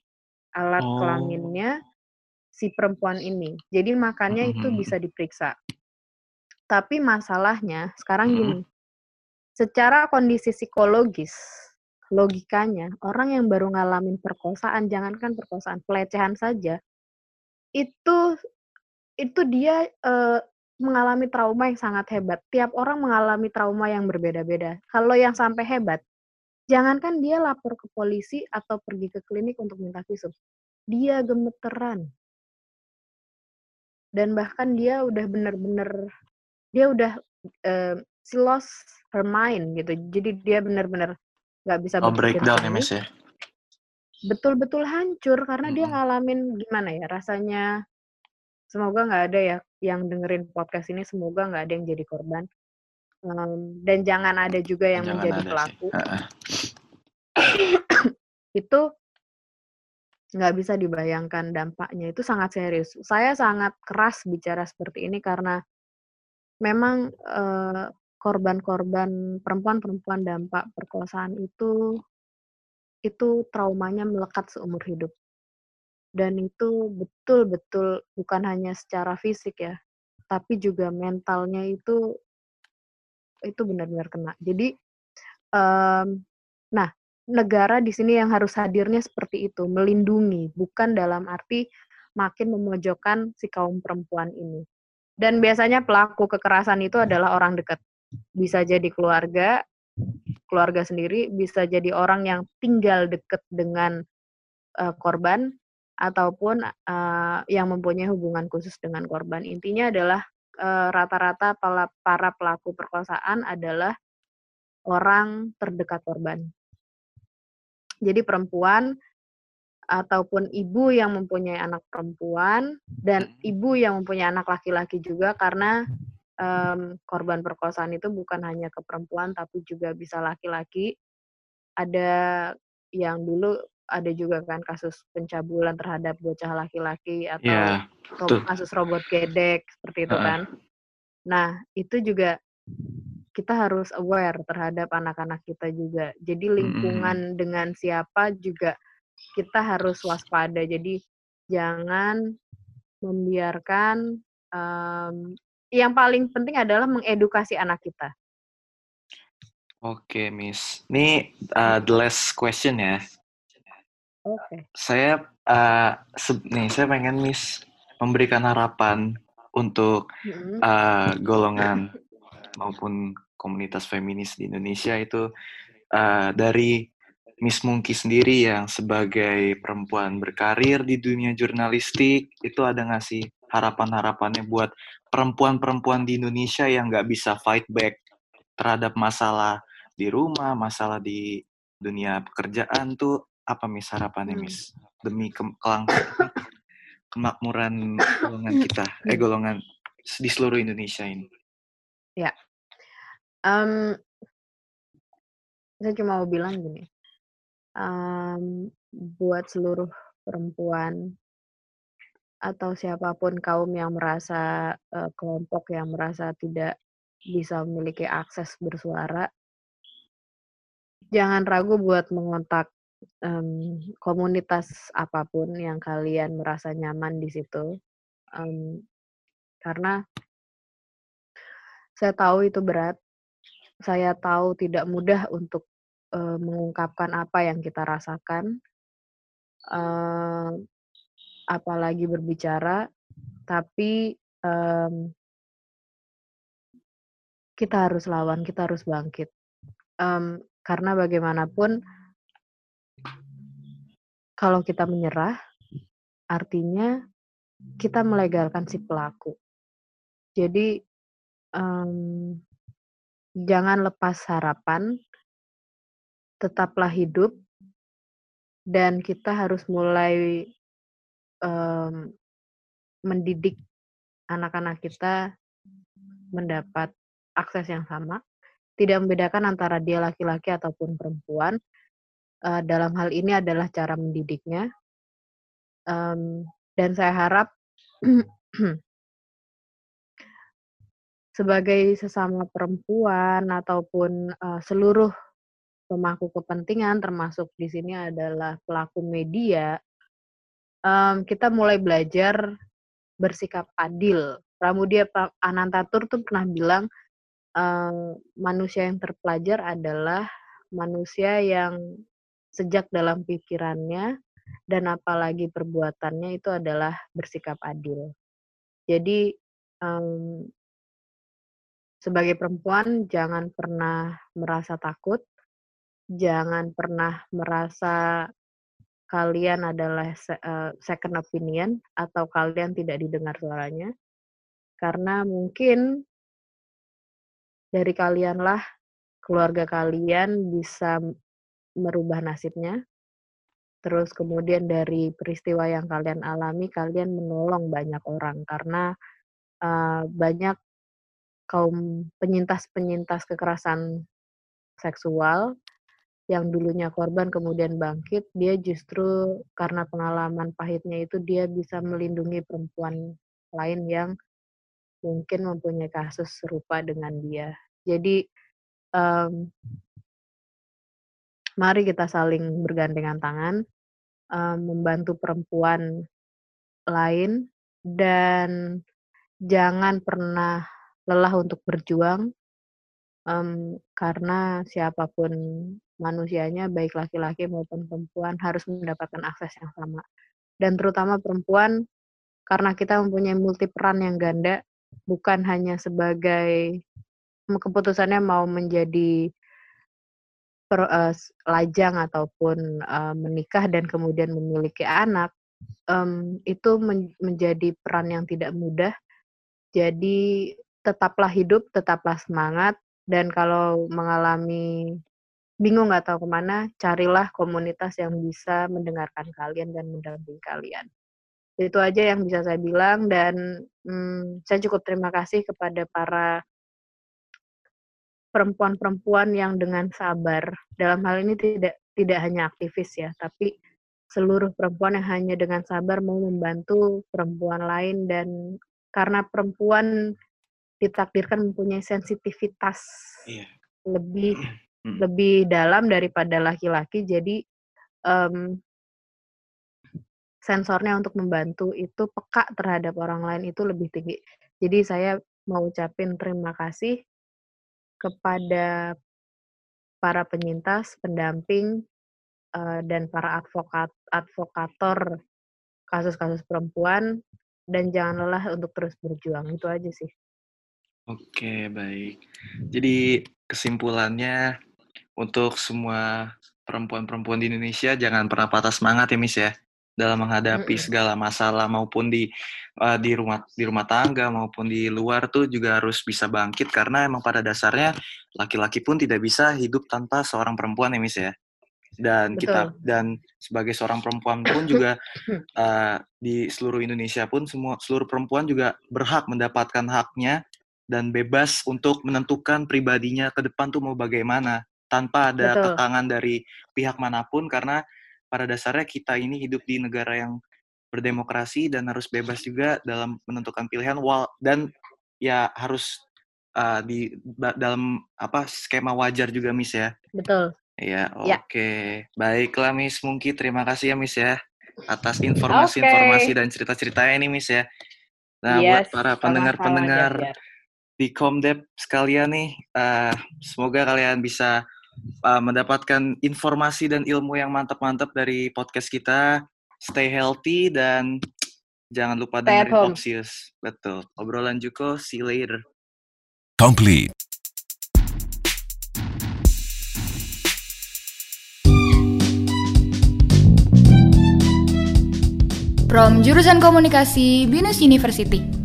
alat oh. kelaminnya si perempuan ini. Jadi makanya mm-hmm. itu bisa diperiksa. Tapi masalahnya sekarang mm-hmm. gini. Secara kondisi psikologis, logikanya orang yang baru ngalamin perkosaan, jangankan perkosaan, pelecehan saja itu itu dia uh, mengalami trauma yang sangat hebat. Tiap orang mengalami trauma yang berbeda-beda. Kalau yang sampai hebat, Jangankan dia lapor ke polisi atau pergi ke klinik untuk minta visum, dia gemeteran. Dan bahkan dia udah bener-bener, dia udah, uh, she lost her mind gitu. Jadi dia bener-bener nggak bisa Oh, breakdown ya, Miss, ya? Betul-betul hancur karena dia ngalamin gimana ya, rasanya semoga nggak ada ya yang dengerin podcast ini, semoga nggak ada yang jadi korban um, dan jangan ada juga yang jangan menjadi pelaku. [COUGHS] itu nggak bisa dibayangkan dampaknya itu sangat serius. Saya sangat keras bicara seperti ini karena memang korban-korban perempuan-perempuan dampak perkosaan itu itu traumanya melekat seumur hidup. Dan itu betul-betul bukan hanya secara fisik ya, tapi juga mentalnya itu itu benar-benar kena. Jadi, um, nah negara di sini yang harus hadirnya seperti itu, melindungi, bukan dalam arti makin memojokkan si kaum perempuan ini. Dan biasanya pelaku kekerasan itu adalah orang dekat. Bisa jadi keluarga, keluarga sendiri, bisa jadi orang yang tinggal dekat dengan uh, korban, ataupun uh, yang mempunyai hubungan khusus dengan korban. Intinya adalah rata-rata uh, para pelaku perkosaan adalah orang terdekat korban. Jadi perempuan ataupun ibu yang mempunyai anak perempuan dan hmm. ibu yang mempunyai anak laki-laki juga karena um, korban perkosaan itu bukan hanya ke perempuan tapi juga bisa laki-laki. Ada yang dulu ada juga kan kasus pencabulan terhadap bocah laki-laki atau yeah, kasus robot gedek seperti itu uh. kan. Nah, itu juga kita harus aware terhadap anak-anak kita juga. Jadi lingkungan mm -hmm. dengan siapa juga kita harus waspada. Jadi jangan membiarkan um, yang paling penting adalah mengedukasi anak kita. Oke, Miss. Ini uh, the last question ya. Oke. Okay. Saya uh, nih saya pengen Miss memberikan harapan untuk mm-hmm. uh, golongan maupun komunitas feminis di Indonesia itu uh, dari Miss Mungki sendiri yang sebagai perempuan berkarir di dunia jurnalistik, itu ada nggak sih harapan-harapannya buat perempuan-perempuan di Indonesia yang nggak bisa fight back terhadap masalah di rumah, masalah di dunia pekerjaan tuh apa mis harapannya Hmm. mis demi ke kelangsungan kemakmuran golongan kita, [LAUGHS] eh golongan di seluruh Indonesia ini. Mmm saya cuma mau bilang gini, mmm, buat seluruh perempuan atau siapa pun kaum yang merasa, eee, kelompok yang merasa tidak bisa memiliki akses bersuara jangan ragu buat mengontak, mmm, komunitas apa pun yang kalian merasa nyaman di situ, mmm, karena saya tahu itu berat, saya tahu tidak mudah untuk, eee, mengungkapkan apa yang kita rasakan, eee, apalagi berbicara, tapi, mmm kita harus lawan, kita harus bangkit, mmm, karena bagaimanapun kalau kita menyerah, artinya kita melegalkan si pelaku. Jadi, mmm, jangan lepas harapan tetaplah hidup dan kita harus mulai, mmm, mendidik anak-anak kita mendapat akses yang sama, tidak membedakan antara dia laki-laki ataupun perempuan, eee, dalam hal ini adalah cara mendidiknya, mmm, dan saya harap [CLEARS THROAT] sebagai sesama perempuan ataupun, eee, seluruh pemangku kepentingan termasuk di sini adalah pelaku media, mmm, kita mulai belajar bersikap adil. Pramudia Anantatur tuh pernah bilang, eee, manusia yang terpelajar adalah manusia yang sejak dalam pikirannya dan apalagi perbuatannya itu adalah bersikap adil. Jadi, mmm sebagai perempuan jangan pernah merasa takut, jangan pernah merasa kalian adalah second opinion atau kalian tidak didengar suaranya, karena mungkin dari kalianlah keluarga kalian bisa merubah nasibnya. Terus kemudian dari peristiwa yang kalian alami, kalian menolong banyak orang karena, eee, banyak kaum penyintas-penyintas kekerasan seksual yang dulunya korban kemudian bangkit, dia justru karena pengalaman pahitnya itu dia bisa melindungi perempuan lain yang mungkin mempunyai kasus serupa dengan dia. Jadi, mmm mari kita saling bergandengan tangan, eee, membantu perempuan lain dan jangan pernah lelah untuk berjuang, mmm, karena siapa pun manusianya baik laki-laki maupun perempuan harus mendapatkan akses yang sama. Dan terutama perempuan, karena kita mempunyai multi peran yang ganda, bukan hanya sebagai keputusannya mau menjadi per s lajang ataupun, eee, menikah dan kemudian memiliki anak, mmm, itu men menjadi peran yang tidak mudah. Jadi tetaplah hidup, tetaplah semangat, dan kalau mengalami bingung nggak tahu ke mana, carilah komunitas yang bisa mendengarkan kalian dan mendampingi kalian. Itu aja yang bisa saya bilang dan, mmm, saya cukup terima kasih kepada para perempuan-perempuan yang dengan sabar, dalam hal ini tidak tidak hanya aktivis ya, tapi seluruh perempuan yang hanya dengan sabar mau membantu perempuan lain dan karena perempuan ditakdirkan mempunyai sensitivitas Iya. lebih Mhm. lebih dalam daripada laki-laki, jadi, mmm sensornya untuk membantu itu peka terhadap orang lain itu lebih tinggi. Jadi saya mau ucapin terima kasih kepada para penyintas, pendamping, eee, dan para advokat advokator kasus-kasus perempuan, dan jangan lelah untuk terus berjuang, itu aja sih. Oke, baik. Jadi kesimpulannya untuk semua perempuan-perempuan di Indonesia jangan pernah patah semangat ya Miss ya dalam menghadapi segala masalah maupun di uh, di rumah di rumah tangga maupun di luar tuh juga harus bisa bangkit. Karena emang pada dasarnya laki-laki pun tidak bisa hidup tanpa seorang perempuan ya Miss ya. Dan kita dan sebagai seorang perempuan pun juga uh, [COUGHS] di seluruh Indonesia pun semua seluruh perempuan juga berhak mendapatkan haknya dan bebas untuk menentukan pribadinya ke depan tuh mau bagaimana tanpa ada Betul. tekangan dari pihak mana pun. Karena pada dasarnya kita ini hidup di negara yang berdemokrasi dan harus bebas juga dalam menentukan pilihan wal dan ya harus uh, di ba- dalam apa skema wajar juga Miss ya. Betul. Ya, Ya. oke. Baiklah Miss Mungki, terima kasih ya Miss ya atas informasi-informasi dan cerita-ceritanya ini Miss ya. Nah, buat Yes, para sama-sama, pendengar-pendengar Javier. di Comdep sekalian nih, eh, semoga kalian bisa eh, mendapatkan informasi dan ilmu yang mantap-mantap dari podcast kita. Stay healthy dan jangan lupa Stay dengerin. Opsius. Betul. Obrolan Juko, see you later. Complete. From jurusan komunikasi Binus University.